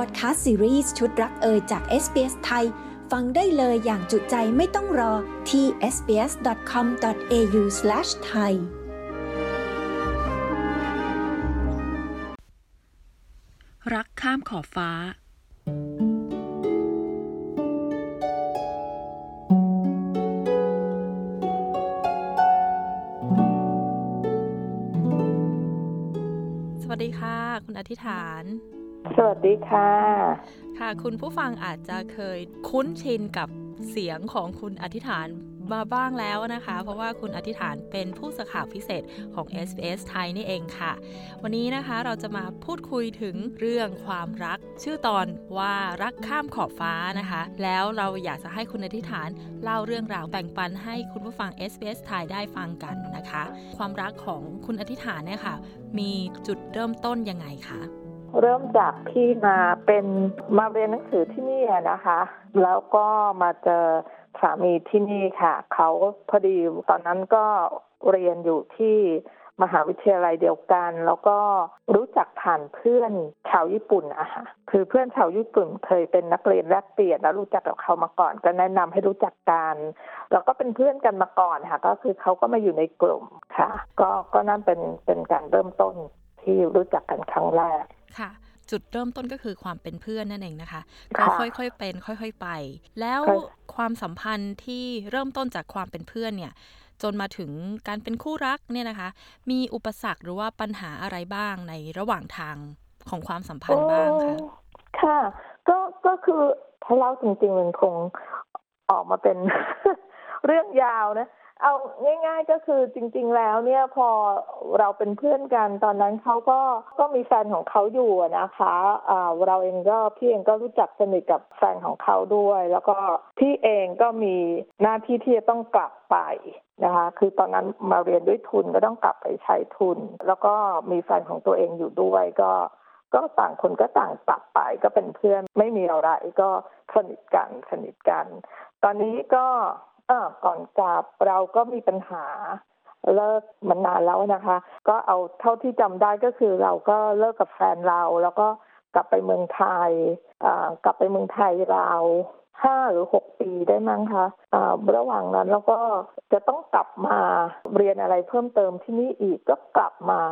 พอดแคสต์ซีรีส์ชุดรักเอยจาก SBS ไทย ฟังได้เลยอย่างจุใจไม่ต้องรอที่ sbs.com.au/thai รักข้ามขอบฟ้า สวัสดีค่ะ คุณอธิษฐาน สวัสดีค่ะ ค่ะ คุณผู้ฟังอาจจะเคยคุ้นชินกับเสียงของคุณอธิษฐานมาบ้างแล้วนะคะ เพราะว่าคุณอธิษฐานเป็นผู้สื่อข่าวพิเศษของ SBS ไทยนี่เองค่ะ วันนี้นะคะเราจะมาพูดคุยถึงเรื่องความรัก ชื่อตอนว่ารักข้ามขอบฟ้านะคะ แล้วเราอยากจะให้คุณอธิษฐานเล่าเรื่องราวแบ่งปันให้คุณผู้ฟัง SBS ไทยได้ฟังกันนะคะ ความรักของคุณอธิษฐานเนี่ยค่ะ มีจุดเริ่มต้นยังไงคะ เริ่มจากที่มาเป็นมาเรียนหนังสือที่นี่นะคะ แล้วก็มาเจอสามีที่นี่ค่ะ เขาพอดีตอนนั้นก็เรียนอยู่ที่มหาวิทยาลัยเดียวกัน แล้วก็รู้จักผ่านเพื่อนชาวญี่ปุ่นอะค่ะคือเพื่อนชาวญี่ปุ่นเคยเป็นนักเรียนแลกเปลี่ยนแล้วรู้จักกับเขามาก่อน ก็แนะนำให้รู้จักกันแล้วก็เป็นเพื่อนกันมาก่อนค่ะ ก็คือเขาก็มาอยู่ในกลุ่มค่ะ ก็ก็นั่นเป็นเป็นการเริ่มต้นที่รู้จักกันครั้งแรก ค่ะ จุดเริ่มต้นก็คือความเป็นเพื่อนนั่นเองนะคะค่ะก็ค่อยๆเป็น ค่อย ๆไป แล้วค่ะความสัมพันธ์ที่เริ่มต้นจากความเป็นเพื่อนเนี่ย จนมาถึงการเป็นคู่รักเนี่ยนะคะ มีอุปสรรคหรือว่าปัญหาอะไรบ้างในระหว่างทางของความสัมพันธ์บ้างคะโอ้ค่ะ ก็ก็คือถ้าเล่าจริงๆมันคงออกมาเป็นเรื่องยาวนะ เอาง่าย ๆ ก็คือจริง ๆ แล้วเนี่ยพอเราเป็นเพื่อนกันตอนนั้นเขาก็ก็มีแฟนของเขาอยู่นะคะอ่าเราเองก็พี่เองก็รู้จักสนิทกับแฟนของเขาด้วย แล้วก็พี่เองก็มีหน้าที่ที่จะต้องกลับไปนะคะคือตอนนั้นมาเรียนด้วยทุนก็ต้องกลับไปใช้ทุน แล้วก็มีแฟนของตัวเองอยู่ด้วยก็ก็ต่างคนก็ต่างกลับไปก็เป็นเพื่อนไม่มีอะไรก็สนิทกันสนิทกัน ตอนนี้ก็ อก่อนกลับเราก็มีปัญหาเลิกมันนานแล้วนะคะ ก็เอาเท่าที่จำได้ก็คือเราก็เลิกกับแฟนเรา แล้วก็กลับไปเมืองไทยอกลับไปเมืองไทยเราห้าหรือหกปีได้มั้งคะระหว่างนั้นแล้วก็จะต้องกลับมาเรียนอะไรเพิ่มเติมที่นี่อีกก็กลับมา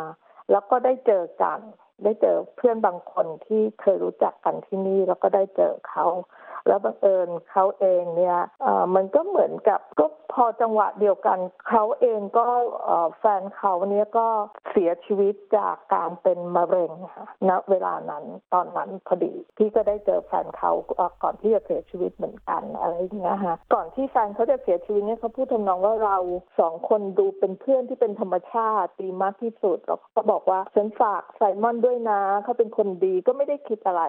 แล้วก็ได้เจอกัน ได้เจอเพื่อนบางคนที่เคยรู้จักกันที่นี่แล้วก็ได้เจอเขา แล้วบังเอิญเขาเองเนี่ยมันก็เหมือนกับก็ พอจังหวะเดียวกัน เขาเองก็แฟนเขาเนี่ยก็เสียชีวิตจากการเป็นมะเร็งค่ะณเวลานั้นตอนนั้นพอดี พี่ก็ได้เจอแฟนเขาก่อนที่จะเสียชีวิตเหมือนกันอะไรอย่างเงี้ยค่ะก่อนที่แฟนเขาจะเสียชีวิตเนี่ยเขาพูดทำนองว่าเราสองคนดูเป็นเพื่อนที่เป็นธรรมชาติดีมากที่สุดแล้วก็บอกว่าฉันฝากไซมอนด้วยนะเขาเป็นคนดีก็ไม่ได้คิดอะไร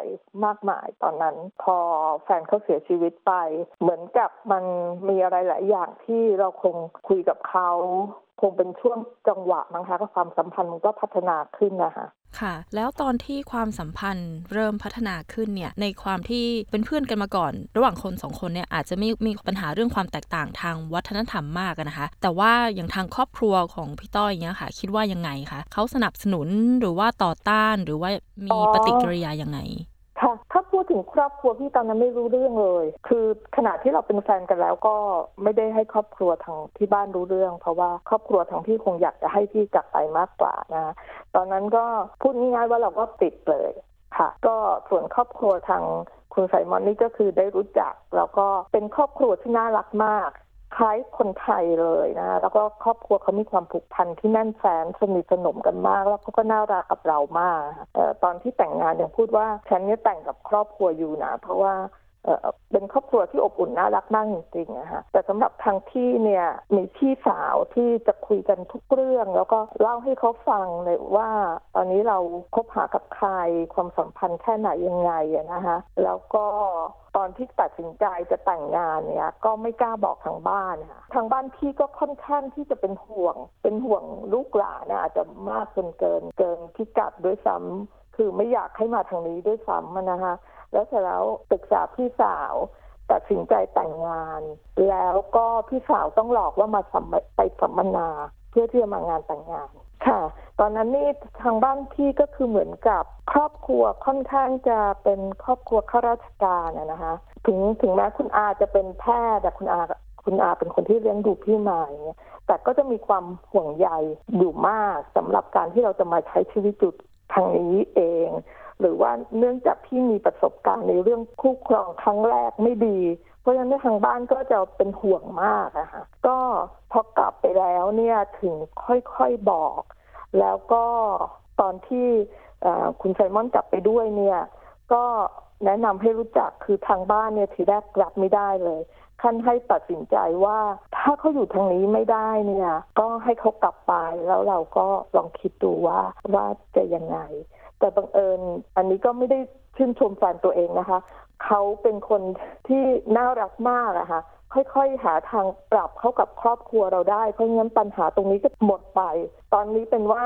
มากมายตอนนั้น พอแฟนเขาเสียชีวิตไป เหมือนกับมันมีอะไรหลายอย่างที่เราคงคุยกับเขาคงเป็นช่วงจังหวะมั้งคะก็ความสัมพันธ์มันก็พัฒนาขึ้นนะคะค่ะ แล้วตอนที่ความสัมพันธ์เริ่มพัฒนาขึ้นเนี่ยในความที่เป็นเพื่อนกันมาก่อน ระหว่างคนสองคนเนี่ยอาจจะไม่มีปัญหาเรื่องความแตกต่างทางวัฒนธรรมมากอะนะคะ แต่ว่าอย่างทางครอบครัวของพี่ต้อยอย่างเงี้ยค่ะ คิดว่ายังไงคะเขาสนับสนุนหรือว่าต่อต้านหรือว่ามีอ๋อปฏิกิริยายังไงค่ะ ถึงครอบครัวพี่ตอนนั้นไม่รู้เรื่องเลย คือขณะที่เราเป็นแฟนกันแล้วก็ไม่ได้ให้ครอบครัวทางที่บ้านรู้เรื่อง เพราะว่าครอบครัวทางพี่คงอยากจะให้พี่กลับไปมากกว่านะ ตอนนั้นก็พูดง่ายๆว่าเราก็ติดเลยค่ะ ก็ส่วนครอบครัวทางคุณไซมอนนี่ก็คือได้รู้จัก แล้วก็เป็นครอบครัวที่น่ารักมาก คล้ายคนไทยเลยนะแล้วก็ครอบครัวเขามีความผูกพันที่แน่นแฟนสนิทสนมกันมาก แล้วเขาก็น่ารักกับเรามากออตอนที่แต่งงานยังพูดว่าฉันเนี่ยแต่งกับครอบครัวอยู่นะเพราะว่าเออเป็นครอบครัวที่อบอุ่นน่ารักมากจริงๆนะฮะแต่สำหรับทางพี่เนี่ยมีพี่สาวที่จะคุยกันทุกเรื่อง แล้วก็เล่าให้เขาฟังเลยว่า ตอนนี้เราคบหากับใครความสัมพันธ์แค่ไหนยังไงนะฮะแล้วก็ ตอนที่ตัดสินใจจะแต่งงานเนี่ย ก็ไม่กล้าบอกทางบ้านค่ะทางบ้านพี่ก็ค่อนข้างที่จะเป็นห่วง เป็นห่วงลูกหลานอาจจะมากจนเกินเกินพิกัดด้วยซ้ำคือไม่อยากให้มาทางนี้ด้วยซ้ำนะคะแล้วเสร็จแล้วปรึกษาพี่สาวตัดสินใจแต่งงาน แล้วก็พี่สาวต้องหลอกว่ามาสัมไปสัมมนา เพื่อที่จะมางานแต่งงาน ตอนนั้นนี่ทางบ้านพี่ก็คือเหมือนกับครอบครัวค่อนข้างจะเป็นครอบครัวข้าราชการนะคะถึงถึงแม้คุณอาจะเป็นแพทย์แต่คุณอาคุณอาเป็นคนที่เลี้ยงดูพี่มาอย่างเงี้ยแต่ก็จะมีความห่วงใยอยู่มากสำหรับการที่เราจะมาใช้ชีวิตจุดทางนี้เอง หรือว่าเนื่องจากพี่มีประสบการณ์ในเรื่องคู่ครองครั้งแรกไม่ดี เพราะฉะนั้นทางบ้านก็จะเป็นห่วงมากนะคะก็พอกลับไปแล้วเนี่ยถึงค่อยๆบอก แล้วก็ตอนที่คุณไซมอนกลับไปด้วยเนี่ย ก็แนะนำให้รู้จักคือทางบ้านเนี่ยทีแรกรับไม่ได้เลยขั้นให้ตัดสินใจว่าถ้าเขาอยู่ทางนี้ไม่ได้เนี่ย ก็ให้เขากลับไปแล้วเราก็ลองคิดดูว่าว่าจะยังไง แต่บังเอิญอันนี้ก็ไม่ได้ชื่นชมแฟนตัวเองนะคะ เขาเป็นคนที่น่ารักมากอะคะ ค่อยๆ หาทางปรับเข้ากับครอบครัวเราได้ เพราะงั้นปัญหาตรงนี้ก็หมดไป ตอนนี้เป็นว่า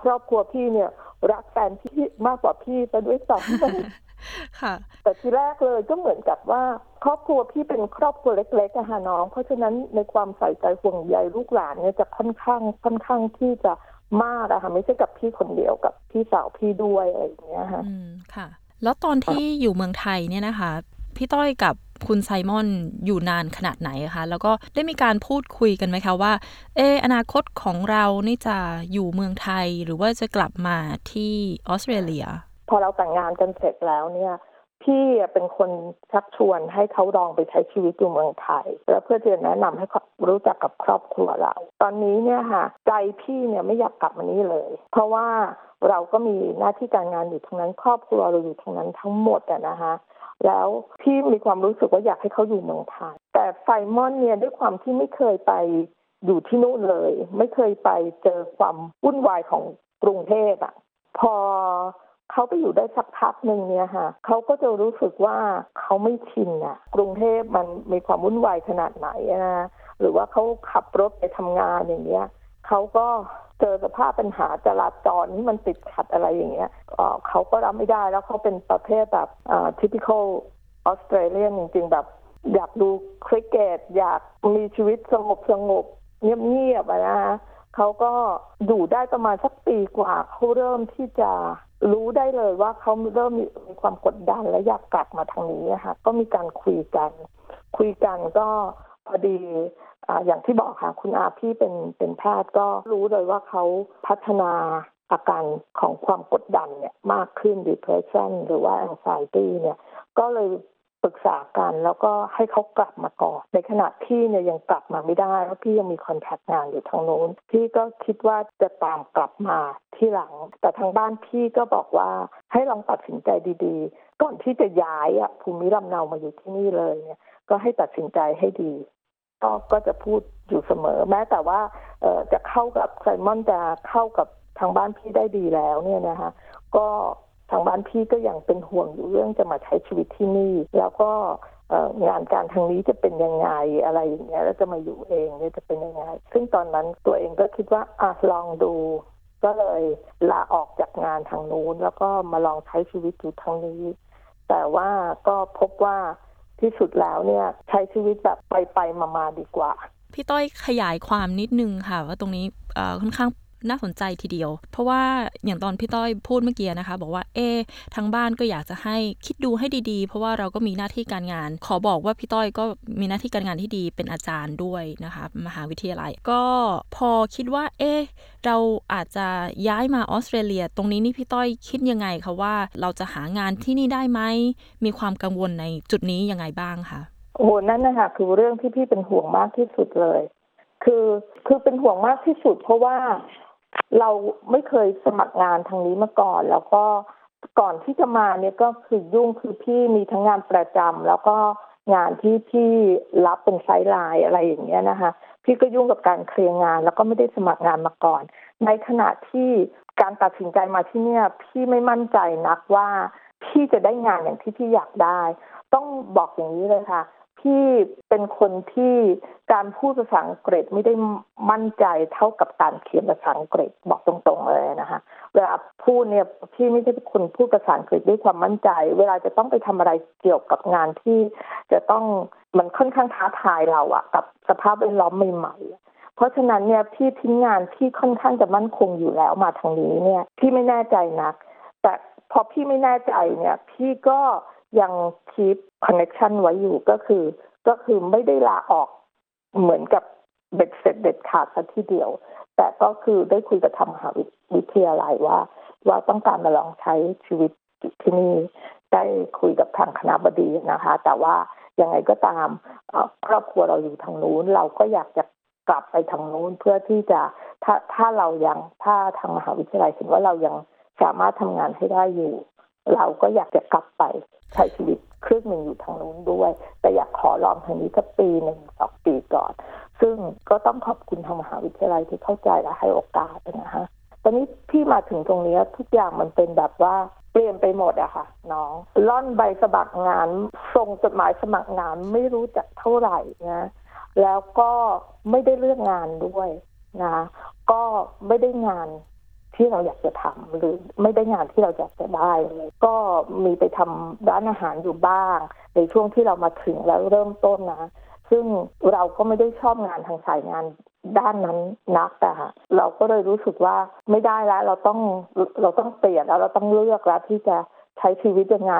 ครอบครัวพี่เนี่ยรักแฟนพี่มากกว่าพี่ซะด้วยซ้ำค่ะ แต่ทีแรกเลยก็เหมือนกับว่า ครอบครัวพี่เป็นครอบครัวเล็กๆอะค่ะน้อง เพราะฉะนั้นในความใส่ใจห่วงใยลูกหลานเนี่ยจะค่อนข้างค่อนข้างที่จะมากอะค่ะไม่ใช่กับพี่คนเดียวกับพี่สาวพี่ด้วยอะไรอย่างเงี้ยค่ะ อืมค่ะ แล้วตอนที่อยู่เมืองไทยเนี่ยนะคะ พี่ต้อยกับ คุณไซมอนอยู่นานขนาดไหนคะ แล้วก็ได้มีการพูดคุยกันไหมคะว่า เอออนาคตของเรานี่จะอยู่เมืองไทยหรือว่าจะกลับมาที่ออสเตรเลีย พอเราแต่งงานกันเสร็จแล้วเนี่ยพี่เป็นคนชักชวนให้เขาลองไปใช้ชีวิตอยู่เมืองไทย แล้วเพื่อจะแนะนำให้เขารู้จักกับครอบครัวเรา ตอนนี้เนี่ยค่ะใจพี่เนี่ยไม่อยากกลับมานี้เลย เพราะว่า เราก็มีหน้าที่การงานอยู่ทั้งนั้น ครอบครัวเราอยู่ทั้งนั้นทั้งหมดอะนะคะแล้วพี่มีความรู้สึกว่าอยากให้เขาอยู่เมืองไทยแต่ไฟมอนเนี่ยด้วยความที่ไม่เคยไปอยู่ที่นู่นเลย ไม่เคยไปเจอความวุ่นวายของกรุงเทพอะพอเขาไปอยู่ได้สักพักหนึ่งเนี่ยค่ะเขาก็จะรู้สึกว่าเขาไม่ชินอะกรุงเทพมันมีความวุ่นวายขนาดไหนนะหรือว่าเขาขับรถไปทำงานอย่างเงี้ยเขาก็ เจอสภาพปัญหาจราจรที่มันติดขัดอะไรอย่างเงี้ยเขาก็รับไม่ได้แล้วเขาเป็นประเภทแบบ typical ออสเตรเลียนจริง ๆ แบบ อยากดูคริกเกต อยากมีชีวิตสงบสงบเงียบๆนะเขาก็อยู่ได้ประมาณสักปีกว่าเขาเริ่มที่จะรู้ได้เลยว่าเขาเริ่มมีความกดดันและอยากกลับมาทางนี้ค่ะก็มีการคุยกัน คุยกันก็ พอดีอย่างที่บอกค่ะ คุณอาพี่เป็นเป็นแพทย์ก็รู้เลยว่าเขาพัฒนาอาการของความกดดันเนี่ยมากขึ้น depression หรือว่า anxiety เนี่ยก็เลยปรึกษากันแล้วก็ให้เขากลับมาก่อน ในขณะที่เนี่ยยังกลับมาไม่ได้เพราะพี่ยังมีคอนแทคงานอยู่ทางโน้นพี่ก็คิดว่าจะตามกลับมาที่หลัง แต่ทางบ้านพี่ก็บอกว่าให้ลองตัดสินใจดีๆ ก่อนที่จะย้ายอะภูมิลำเนามาอยู่ที่นี่เลยเนี่ยก็ให้ตัดสินใจให้ดี ก็ก็จะพูดอยู่เสมอ แม้แต่ว่าเอจะเข้ากับไซมอนจะเข้ากับทางบ้านพี่ได้ดีแล้วเนี่ยนะคะก็ทางบ้านพี่ก็ยังเป็นห่วงอยู่เรื่องจะมาใช้ชีวิตที่นี่ แล้วก็งานการทางนี้จะเป็นยังไงอะไรอย่างเงี้ยแล้วจะมาอยู่เองเนี่ยจะเป็นยังไง ซึ่งตอนนั้นตัวเองก็คิดว่าอะลองดู ก็เลยลาออกจากงานทางนู้น แล้วก็มาลองใช้ชีวิตอยู่ทางนี้ แต่ว่าก็พบว่า ที่สุดแล้วเนี่ยใช้ชีวิตแบบไปไปมามาดีกว่า พี่ต้อยขยายความนิดนึงค่ะ ว่าตรงนี้ค่อนข้าง น่าสนใจทีเดียว เพราะว่าอย่างตอนพี่ต้อยพูดเมื่อกี้นะคะ บอกว่าเอทางบ้านก็อยากจะให้คิดดูให้ดีๆ เพราะว่าเราก็มีหน้าที่การงาน ขอบอกว่าพี่ต้อยก็มีหน้าที่การงานที่ดีเป็นอาจารย์ด้วยนะคะ มหาวิทยาลัย ก็พอคิดว่าเอเราอาจจะย้ายมาออสเตรเลีย ตรงนี้นี่พี่ต้อยคิดยังไงคะว่าเราจะหางานที่นี่ได้ไหมมีความกังวลในจุดนี้ยังไงบ้างคะโอ้นั่นนะคะคือเรื่องที่พี่เป็นห่วงมากที่สุดเลย คือคือเป็นห่วงมากที่สุด เพราะว่า เราไม่เคยสมัครงานทางนี้มาก่อน แล้วก็ก่อนที่จะมาเนี่ยก็คือยุ่งคือพี่มีทั้งงานประจำแล้วก็งานที่พี่รับเป็นไซต์ไลน์อะไรอย่างเงี้ยนะคะ พี่ก็ยุ่งกับการเคลียร์งาน แล้วก็ไม่ได้สมัครงานมาก่อน ในขณะที่การตัดสินใจมาที่เนี่ย พี่ไม่มั่นใจนักว่าพี่จะได้งานอย่างที่พี่อยากได้ ต้องบอกอย่างนี้เลยค่ะ ที่เป็นคนที่การพูดภาษาอังกฤษไม่ได้มั่นใจเท่ากับการเขียนภาษาอังกฤษบอกตรงๆเลยนะคะเวลาพูดเนี่ยพี่ไม่ได้เป็นคนพูดภาษาอังกฤษด้วยความมั่นใจ เวลาจะต้องไปทำอะไรเกี่ยวกับงานที่จะต้องมันค่อนข้างท้าทายเราอะกับสภาพแวดล้อมใหม่เพราะฉะนั้นเนี่ยพี่ทิ้งงานที่ค่อนข้างจะมั่นคงอยู่แล้วมาทางนี้เนี่ยพี่ไม่แน่ใจนัก แต่พอพี่ไม่แน่ใจเนี่ย พี่ก็ ยัง keep connection ไว้อยู่ก็คือ ก็คือไม่ได้ลาออกเหมือนกับเบ็ดเสร็จเด็ดขาดซะทีเดียว แต่ก็คือได้คุยกับทางมหาวิทยาลัยว่า ว่าต้องการมาลองใช้ชีวิตที่นี่ได้คุยกับทางคณะบดีนะคะ แต่ว่ายังไงก็ตามครอบครัวเราอยู่ทางนู้น เราก็อยากจะกลับไปทางนู้นเพื่อที่จะถ้าถ้าเรายังถ้าทางมหาวิทยาลัยเห็นว่าเรายังสามารถทำงานให้ได้อยู่ เราก็อยากจะกลับไปใช้ชีวิตครึ่งหนึ่งอยู่ทางนู้นด้วย แต่อยากขอลองทางนี้สักปีหนึ่งสองปีก่อน ซึ่งก็ต้องขอบคุณทางมหาวิทยาลัยที่เข้าใจและให้โอกาสนะฮะตอนนี้พี่มาถึงตรงนี้ทุกอย่างมันเป็นแบบว่าเปลี่ยนไปหมดอะค่ะ น้องล่อนใบสมัครงานส่งจดหมายสมัครงานไม่รู้จักเท่าไหร่นะแล้วก็ไม่ได้เลือกงานด้วยนะก็ไม่ได้งาน ที่เราอยากจะทำหรือไม่ได้งานที่เราอยากจะได้ ก็มีไปทำร้านอาหารอยู่บ้าง ในช่วงที่เรามาถึงแล้วเริ่มต้นนะ ซึ่งเราก็ไม่ได้ชอบงานทางสายงานด้านนั้นนักแต่เราก็เลยรู้สึกว่าไม่ได้แล้ว เราต้องเราต้องเปลี่ยนแล้วเราต้องเลือกแล้วที่จะใช้ชีวิตยังไง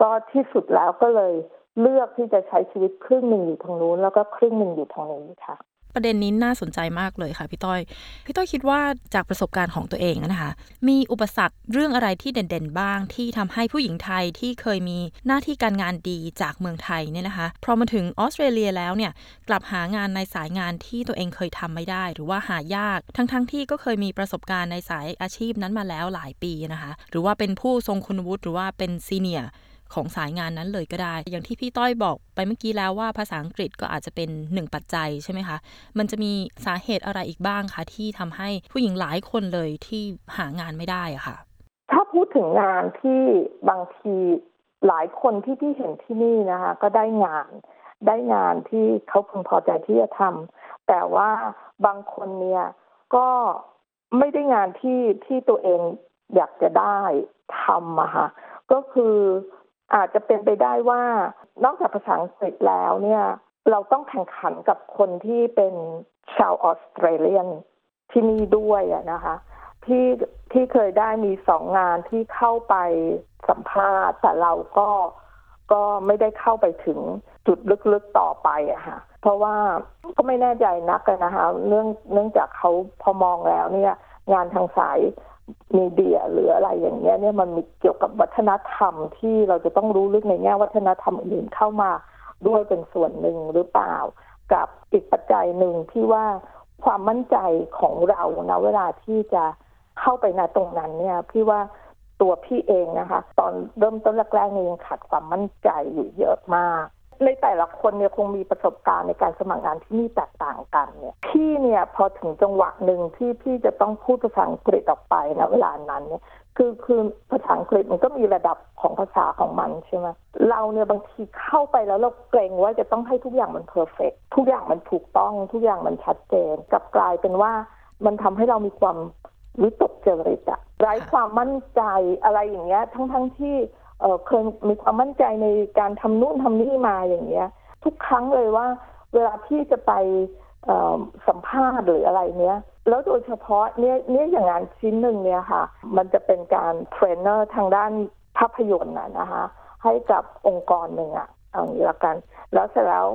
ก็ที่สุดแล้วก็เลยเลือกที่จะใช้ชีวิตครึ่งหนึ่งอยู่ทางนู้นแล้วก็ครึ่งหนึ่งอยู่ทางนี้ค่ะ ประเด็นนี้น่าสนใจมากเลยค่ะพี่ต้อย พี่ต้อยคิดว่าจากประสบการณ์ของตัวเองนะคะ มีอุปสรรคเรื่องอะไรที่เด่นๆบ้าง ที่ทำให้ผู้หญิงไทยที่เคยมีหน้าที่การงานดีจากเมืองไทยเนี่ยนะคะ พอมาถึงออสเตรเลียแล้วเนี่ยกลับหางานในสายงานที่ตัวเองเคยทำไม่ได้ หรือว่าหายาก ทั้งๆทที่ก็เคยมีประสบการณ์ในสายอาชีพนั้นมาแล้วหลายปีนะคะ หรือว่าเป็นผู้ทรงคุณวุฒิหรือว่าเป็นซีเนียร์ ของสายงานนั้นเลยก็ได้ อย่างที่พี่ต้อยบอกไปเมื่อกี้แล้วว่าภาษาอังกฤษก็อาจจะเป็นหนึ่งปัจจัยใช่ไหมคะ มันจะมีสาเหตุอะไรอีกบ้างคะที่ทำให้ผู้หญิงหลายคนเลยที่หางานไม่ได้อะค่ะ ถ้าพูดถึงงานที่บางทีหลายคนที่ที่เห็นที่นี่นะคะ ก็ได้งานได้งานที่เขาพึงพอใจที่จะทำแต่ว่าบางคนเนี่ยก็ไม่ได้งานที่ที่ตัวเองอยากจะได้ทำอะค่ะก็คือ อาจจะเป็นไปได้ว่านอกจากภาษาอังกฤษแล้วเนี่ยเราต้องแข่งขันกับคนที่เป็นชาวออสเตรเลียนที่นี่ด้วยนะคะที่ที่เคยได้มีสองงานที่เข้าไปสัมภาษณ์ แต่เราก็ก็ไม่ได้เข้าไปถึงจุดลึกๆต่อไปอะค่ะเพราะว่าก็ไม่แน่ใจนักนะคะเนื่องเนื่องจากเขาพอมองแล้วเนี่ย งานทางสาย มีเดียหรืออะไรอย่างเงี้ยเนี่ยมันมีเกี่ยวกับวัฒนธรรมที่เราจะต้องรู้ลึกในแง่วัฒนธรรมอื่นเข้ามาด้วยเป็นส่วนหนึ่งหรือเปล่า กับอีกปัจจัยหนึ่งที่ว่าความมั่นใจของเรานะเวลาที่จะเข้าไปในตรงนั้นเนี่ย พี่ว่าตัวพี่เองนะคะ ตอนเริ่มต้นแรกๆเนี่ยยังขาดความมั่นใจอยู่เยอะมาก ในแต่ละคนเนี่ยคงมีประสบการณ์ในการสมัครงานที่นี่แตกต่างกันเนี่ยพี่เนี่ยพอถึงจังหวะหนึ่งที่พี่จะต้องพูดภาษาอังกฤษออกไปนะเวลานั้นเนี่ยคือคือภาษาอังกฤษมันก็มีระดับของภาษาของมันใช่ไหมเราเนี่ยบางทีเข้าไปแล้วเราเกรงว่าจะต้องให้ทุกอย่างมันเพอร์เฟกทุกอย่างมันถูกต้องทุกอย่างมันชัดเจนกลับกลายเป็นว่ามันทำให้เรามีความวิตกเจริญอะไร้ความมั่นใจอะไรอย่างเงี้ยทั้งทั้งที่ เเคยมีความมั่นใจในการทำนู่นทำนี่มาอย่างเงี้ย ทุกครั้งเลยว่า เวลาที่จะไปสัมภาษณ์หรืออะไรเนี้ย แล้วโดยเฉพาะเนี่ยเนี่ยอย่างงานชิ้นหนึ่งเนี่ยค่ะ มันจะเป็นการเทรนเนอร์ทางด้านภาพยนตร์นะนะคะ ให้กับองค์กรหนึ่งอะเอางี้ละกัน แล้วเสร็จแล้ว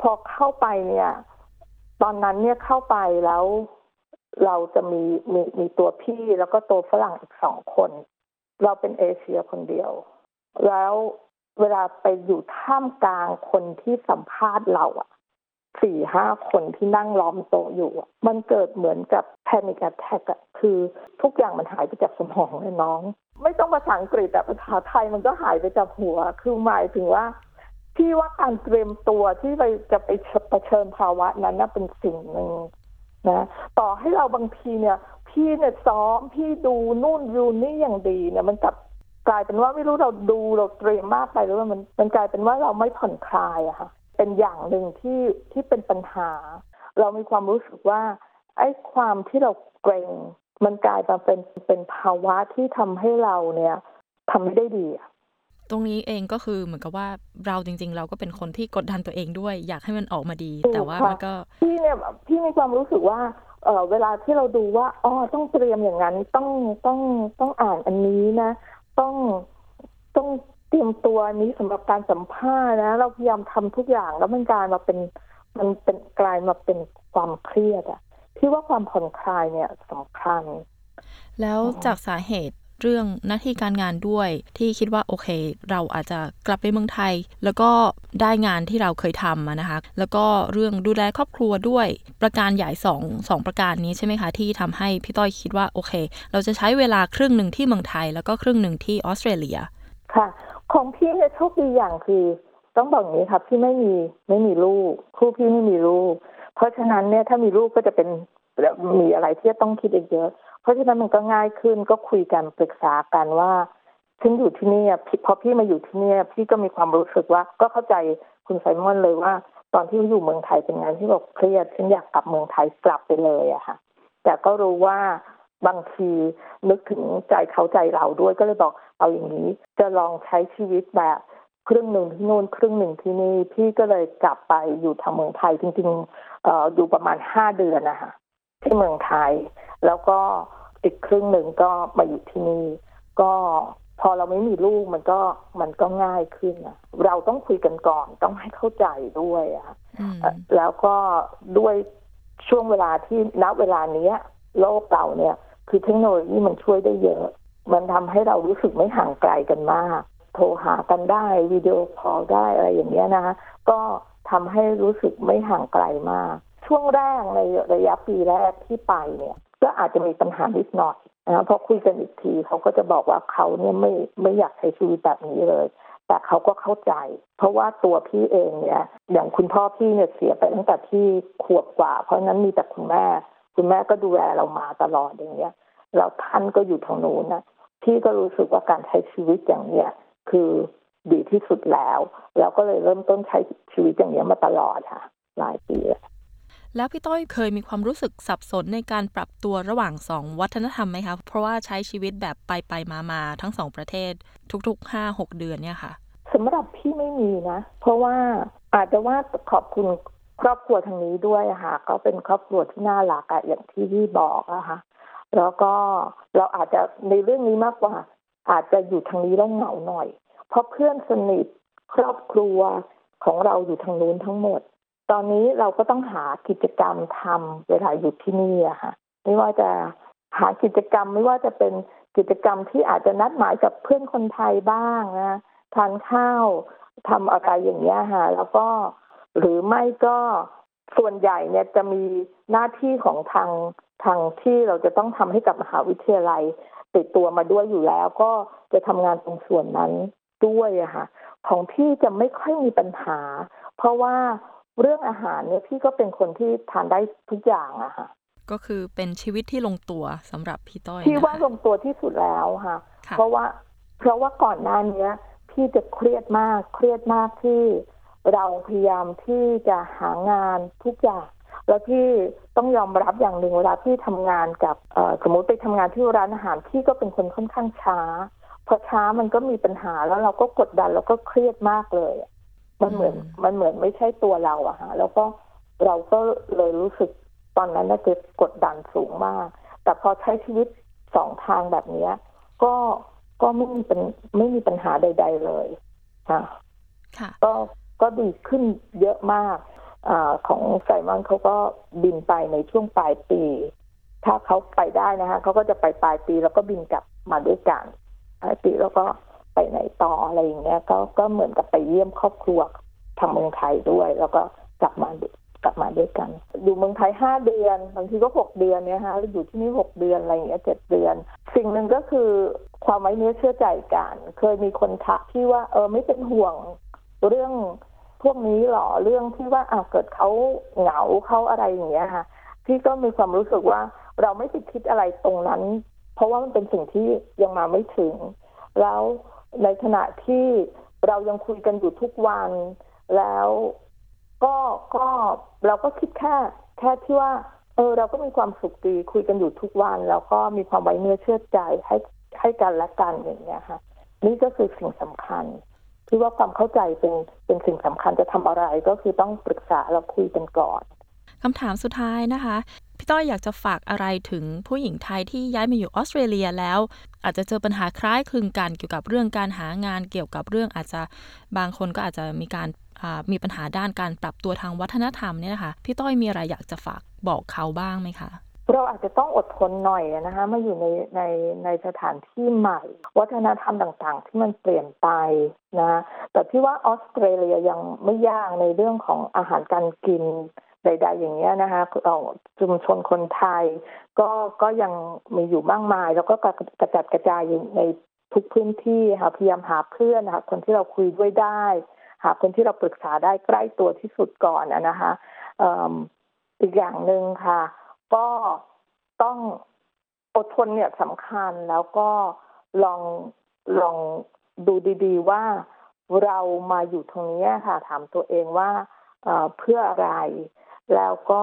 พอเข้าไปเนี่ย ตอนนั้นเนี่ยเข้าไปแล้วเราจะมีมีมีตัวพี่แล้วก็ตัวฝรั่งอีกสองคน เราเป็นเอเชียคนเดียว แล้วเวลาไปอยู่ท่ามกลางคนที่สัมภาษณ์เราอะสี่ห้าคนที่นั่งล้อมโต๊ะอยู่อะมันเกิดเหมือนกับ panic attack อะคือทุกอย่างมันหายไปจากสมองเลยน้อง ไม่ต้องภาษาอังกฤษแต่ภาษาไทยมันก็หายไปจากหัว คือหมายถึงว่าพี่ว่าการเตรียมตัวที่ไปจะไปเผชิญภาวะนั้นน่ะเป็นสิ่งหนึ่งนะ ต่อให้เราบางทีเนี่ย พี่เนี่ยซ้อมพี่ดูนู่นดูนี่อย่างดีเนี่ยมันกับ กลายเป็นว่าไม่รู้เราดูเราเตรียมมากไปหรือว่ามันมันกลายเป็นว่าเราไม่ผ่อนคลายอะค่ะเป็นอย่างหนึ่งที่ที่เป็นปัญหา เรามีความรู้สึกว่าไอ้ความที่เราเกรงมันกลายมาเป็นเป็นภาวะที่ทำให้เราเนี่ยทำไม่ได้ดีตรงนี้เองก็คือเหมือนกับว่าเราจริง ๆ เราก็เป็นคนที่กดดันตัวเองด้วย อยากให้มันออกมาดี แต่ว่ามันก็พี่เนี่ยพี่มีความรู้สึกว่าเออเวลาที่เราดูว่าอ๋อต้องเตรียมอย่างนั้นต้องต้องต้องอ่านอันนี้นะต้องต้องเตรียมตัวนี้สำหรับการสัมภาษณ์นะ เราพยายามทำทุกอย่างแล้วมันกลายมาเป็นมันเป็นกลายมาเป็นความเครียดอะพี่ว่าความผ่อนคลายเนี่ยสำคัญ แล้วจากสาเหตุเรื่องหน้าที่การงานด้วยที่คิดว่าโอเค เราอาจจะกลับไปเมืองไทย แล้วก็ได้งานที่เราเคยทำนะคะ แล้วก็เรื่องดูแลครอบครัวด้วย ประการใหญ่สองสองประการนี้ใช่ไหมคะ ที่ทำให้พี่ต้อยคิดว่าโอเค เราจะใช้เวลาครึ่งหนึ่งที่เมืองไทย แล้วก็ครึ่งหนึ่งที่ออสเตรเลีย ค่ะ ของพี่เนี่ยโชคดีอย่างคือ ต้องบอกอย่างนี้ครับพี่ไม่มีไม่มีลูกคู่พี่ไม่มีลูก เพราะฉะนั้นเนี่ยถ้ามีลูกก็จะเป็นมีอะไรที่จะต้องคิดเยอะ เพราะฉะนั้นมันก็ง่ายขึ้นก็คุยกันปรึกษากันว่าฉันอยู่ที่นี่พอพี่มาอยู่ที่นี่พี่ก็มีความรู้สึกว่า ก็เข้าใจคุณไซมอนเลยว่า ตอนที่อยู่เมืองไทยเป็นไงที่บอกเครียดฉันอยากกลับเมืองไทยกลับไปเลยอะค่ะ แต่ก็รู้ว่า บางทีนึกถึงใจเขาใจเราด้วยก็เลยบอกเอาอย่างนี้ จะลองใช้ชีวิตแบบครึ่งหนึ่งที่นู่นครึ่งหนึ่งที่นี่พี่ก็เลยกลับไปอยู่ทางเมืองไทยจริงๆเอ่ออยู่ประมาณห้าเดือนนะคะที่เมืองไทย แล้วก็อีกครึ่งหนึ่งก็มาอยู่ที่นี่ก็พอเราไม่มีลูกมันก็มันก็ง่ายขึ้นนะเราต้องคุยกันก่อนต้องให้เข้าใจด้วยอะแล้วก็ด้วยช่วงเวลาที่ณเวลาเนี้ยโลกเราเนี่ย คือเทคโนโลยีมันช่วยได้เยอะ มันทำให้เรารู้สึกไม่ห่างไกลกันมาก โทรหากันได้วิดีโอคอลได้อะไรอย่างเงี้ยนะคะก็ทำให้รู้สึกไม่ห่างไกลมาก ช่วงแรกในระยะปีแรกที่ไปเนี่ย ก็อาจจะมีปัญหานิดหน่อยนะพอคุยกันอีกทีเขาก็จะบอกว่าเขาเนี่ยไม่ไม่อยากใช้ชีวิตแบบนี้เลย แต่เขาก็เข้าใจ เพราะว่าตัวพี่เองเนี่ย อย่างคุณพ่อพี่เนี่ยเสียไปตั้งแต่ที่ขวบกว่า เพราะนั้นมีแต่คุณแม่ คุณแม่ก็ดูแลเรามาตลอดอย่างเงี้ยแล้วท่านก็อยู่ทางนู้นนะพี่ก็รู้สึกว่าการใช้ชีวิตอย่างเนี้ยคือดีที่สุดแล้ว แล้วก็เลยเริ่มต้นใช้ชีวิตอย่างนี้มาตลอดค่ะ หลายปีแล้วพี่ต้อยเคยมีความรู้สึกสับสนในการปรับตัวระหว่างสองวัฒนธรรมไหมคะ เพราะว่าใช้ชีวิตแบบไปไปมามาทั้งสองประเทศ ทุกๆห้าหกเดือนเนี่ยค่ะสำหรับพี่ไม่มีนะ เพราะว่าอาจจะว่าขอบคุณ ครอบครัวทางนี้ด้วยค่ะก็เป็นครอบครัวที่น่ารักอะอย่างที่พี่บอกอะค่ะแล้วก็เราอาจจะในเรื่องนี้มากกว่า อาจจะอยู่ทางนี้แล้วเหงาหน่อย เพราะเพื่อนสนิทครอบครัวของเราอยู่ทางนู้นทั้งหมด ตอนนี้เราก็ต้องหากิจกรรมทำเวลาอยู่ที่นี่อะค่ะ ไม่ว่าจะหากิจกรรมไม่ว่าจะเป็นกิจกรรมที่อาจจะนัดหมายกับเพื่อนคนไทยบ้างนะทานข้าวทำอะไรอย่างเงี้ยค่ะแล้วก็ หรือไม่ก็ส่วนใหญ่เนี่ยจะมีหน้าที่ของทางทางที่เราจะต้องทำให้กับมหาวิทยาลัย ติดตัวมาด้วยอยู่แล้ว ก็จะทำงานตรงส่วนนั้นด้วยอะค่ะของพี่จะไม่ค่อยมีปัญหา เพราะว่าเรื่องอาหารเนี่ยพี่ก็เป็นคนที่ทานได้ทุกอย่างอะค่ะก็คือเป็นชีวิตที่ลงตัวสำหรับพี่ต้อยพี่ว่าลงตัวที่สุดแล้วค่ะ เพราะว่า เพราะว่าก่อนหน้านี้พี่จะเครียดมากเครียดมากที่ เราพยายามที่จะหางานทุกอย่าง แล้วพี่ต้องยอมรับอย่างหนึ่งเวลาที่ทำงานกับสมมติไปทำงานที่ร้านอาหารพี่ก็เป็นคนค่อนข้างช้าพอช้ามันก็มีปัญหาแล้วเราก็กดดันแล้วก็เครียดมากเลย มันเหมือนมันเหมือนไม่ใช่ตัวเราอะฮะแล้วก็เราก็เลยรู้สึกตอนนั้นน่าจะกดดันสูงมาก แต่พอใช้ชีวิตสองทางแบบนี้ก็ก็ไม่มีเป็นไม่มีปัญหาใด ๆเลยค่ะก็ ก็ดีขึ้นเยอะมากอของไซมอนเขาก็บินไปในช่วงปลายปี ถ้าเขาไปได้นะคะเขาก็จะไปปลายปีแล้วก็บินกลับมาด้วยกันปลายปีแล้วก็ไปไหนต่ออะไรอย่างเงี้ยก็ก็เหมือนกับไปเยี่ยมครอบครัวทางเมืองไทยด้วย แล้วก็กลับมากลับมาด้วยกัน อยู่เมืองไทยห้าเดือน บางทีก็หกเดือนเนี่ยฮะอยู่ที่นี่หกเดือนอะไรอย่างเงี้ยเจ็ดเดือน สิ่งหนึ่งก็คือความไว้เนื้อเชื่อใจกัน เคยมีคนทักที่ว่าเออไม่เป็นห่วงเรื่อง พวกนี้หรอเรื่องที่ว่าอ่าวเกิดเขาเหงาเขาอะไรอย่างเงี้ยค่ะพี่ก็มีความรู้สึกว่าเราไม่ไปคิดอะไรตรงนั้น เพราะว่ามันเป็นสิ่งที่ยังมาไม่ถึง แล้วในขณะที่เรายังคุยกันอยู่ทุกวัน แล้วก็ก็เราก็คิดแค่แค่ที่ว่าเออเราก็มีความสุขดีคุยกันอยู่ทุกวัน แล้วก็มีความไว้เนื้อเชื่อใจให้ให้กันและกันอย่างเงี้ยค่ะ นี่ก็คือสิ่งสำคัญ ที่ว่าความเข้าใจเป็นเป็นสิ่งสำคัญจะทำอะไรก็คือต้องปรึกษาเราคุยกันก่อนคำถามสุดท้ายนะคะ พี่ต้อยอยากจะฝากอะไรถึงผู้หญิงไทยที่ย้ายมาอยู่ออสเตรเลียแล้ว อาจจะเจอปัญหาคล้ายคลึงกันเกี่ยวกับเรื่องการหางานเกี่ยวกับเรื่องอาจจะบางคนก็อาจจะมีการมีปัญหาด้านการปรับตัวทางวัฒนธรรมเนี่ยนะคะพี่ต้อยมีอะไรอยากจะฝากบอกเขาบ้างไหมคะ เราอาจจะต้องอดทนหน่อยนะคะมาอยู่ในในในสถานที่ใหม่ วัฒนธรรมต่างๆ ที่มันเปลี่ยนไปนะแต่ที่ว่าออสเตรเลียยังไม่ยากในเรื่องของอาหารการกินใดๆอย่างเงี้ยนะคะเราชุมชนคนไทย ก็ก็ยังมีอยู่มากมาย แล้วก็กระจัดกระจายอยู่ในทุกพื้นที่ค่ะพยายามหาเพื่อนนะคะคนที่เราคุยด้วยได้ หาคนที่เราปรึกษาได้ใกล้ตัวที่สุดก่อนนะคะอีกอย่างหนึ่งค่ะ ก็ต้องอดทนเนี่ยสำคัญแล้วก็ลองลองดูดีๆว่าเรามาอยู่ตรงนี้ค่ะ ถามตัวเองว่าเพื่ออะไร แล้วก็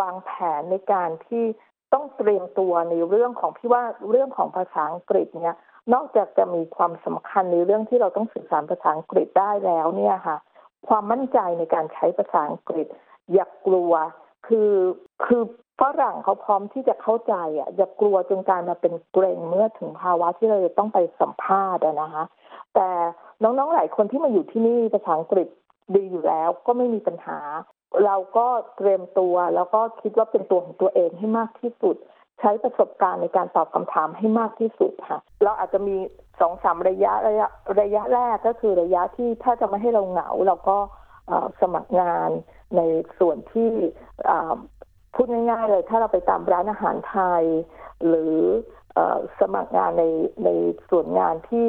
วางแผนในการที่ต้องเตรียมตัวในเรื่องของพี่ว่าเรื่องของภาษาอังกฤษเนี่ยนอกจากจะมีความสำคัญในเรื่องที่เราต้องสื่อสารภาษาอังกฤษได้แล้วเนี่ยค่ะ ความมั่นใจในการใช้ภาษาอังกฤษ อย่ากกลัวคือคือ ฝรั่งเขาพร้อมที่จะเข้าใจอะอย่ากลัวจนการมาเป็นเกรงเมื่อถึงภาวะที่เราจะต้องไปสัมภาษณ์นะคะ แต่น้องๆหลายคนที่มาอยู่ที่นี่ภาษาอังกฤษดีอยู่แล้วก็ไม่มีปัญหา เราก็เตรียมตัวแล้วก็คิดว่าเป็นตัวของตัวเองให้มากที่สุด ใช้ประสบการณ์ในการตอบคำถามให้มากที่สุดค่ะ เราอาจจะมีสองสามระยะระยะระยะแรกก็คือระยะที่ถ้าจะไม่ให้เราเหงาเราก็สมัครงานในส่วนที่ พูดง่ายๆเลยถ้าเราไปตามร้านอาหารไทย หรือสมัครงานในในส่วนงานที่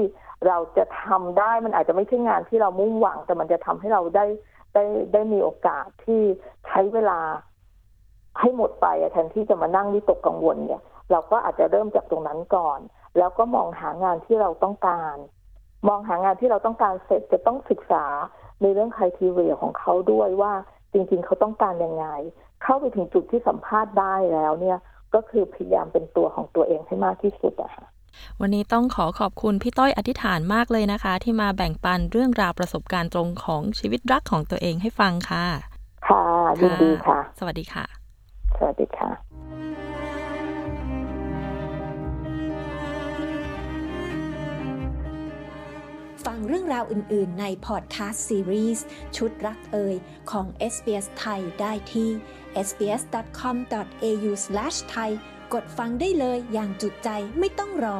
เราจะทำได้มันอาจจะไม่ใช่งานที่เรามุ่งหวัง แต่มันจะทำให้เราได้ได้ได้มีโอกาสที่ใช้เวลาให้หมดไปแทนที่จะมานั่งวิตกกังวลเนี่ย เราก็อาจจะเริ่มจากตรงนั้นก่อน แล้วก็มองหางานที่เราต้องการ มองหางานที่เราต้องการเสร็จจะต้องศึกษาในเรื่องคุณทีเรียของเขาด้วยว่า ริง ๆ เขาต้องการยังไง เข้าไปถึงจุดที่สัมภาษณ์ได้แล้วเนี่ยก็คือพยายามเป็นตัวของตัวเองให้มากที่สุดอะค่ะวันนี้ต้องขอขอบคุณพี่ต้อยอธิษฐานมากเลยนะคะ ที่มาแบ่งปันเรื่องราวประสบการณ์ตรงของชีวิตรักของตัวเองให้ฟังค่ะ ค่ะยินดีค่ะ สวัสดีค่ะ สวัสดีค่ะ ฟังเรื่องราวอื่น ๆ ในพอดคาสต์ซีรีส์ชุดรักเอ่ยของ SBS ไทยได้ที่ sbs.com.au/thai กดฟังได้เลยอย่างจุใจไม่ต้องรอ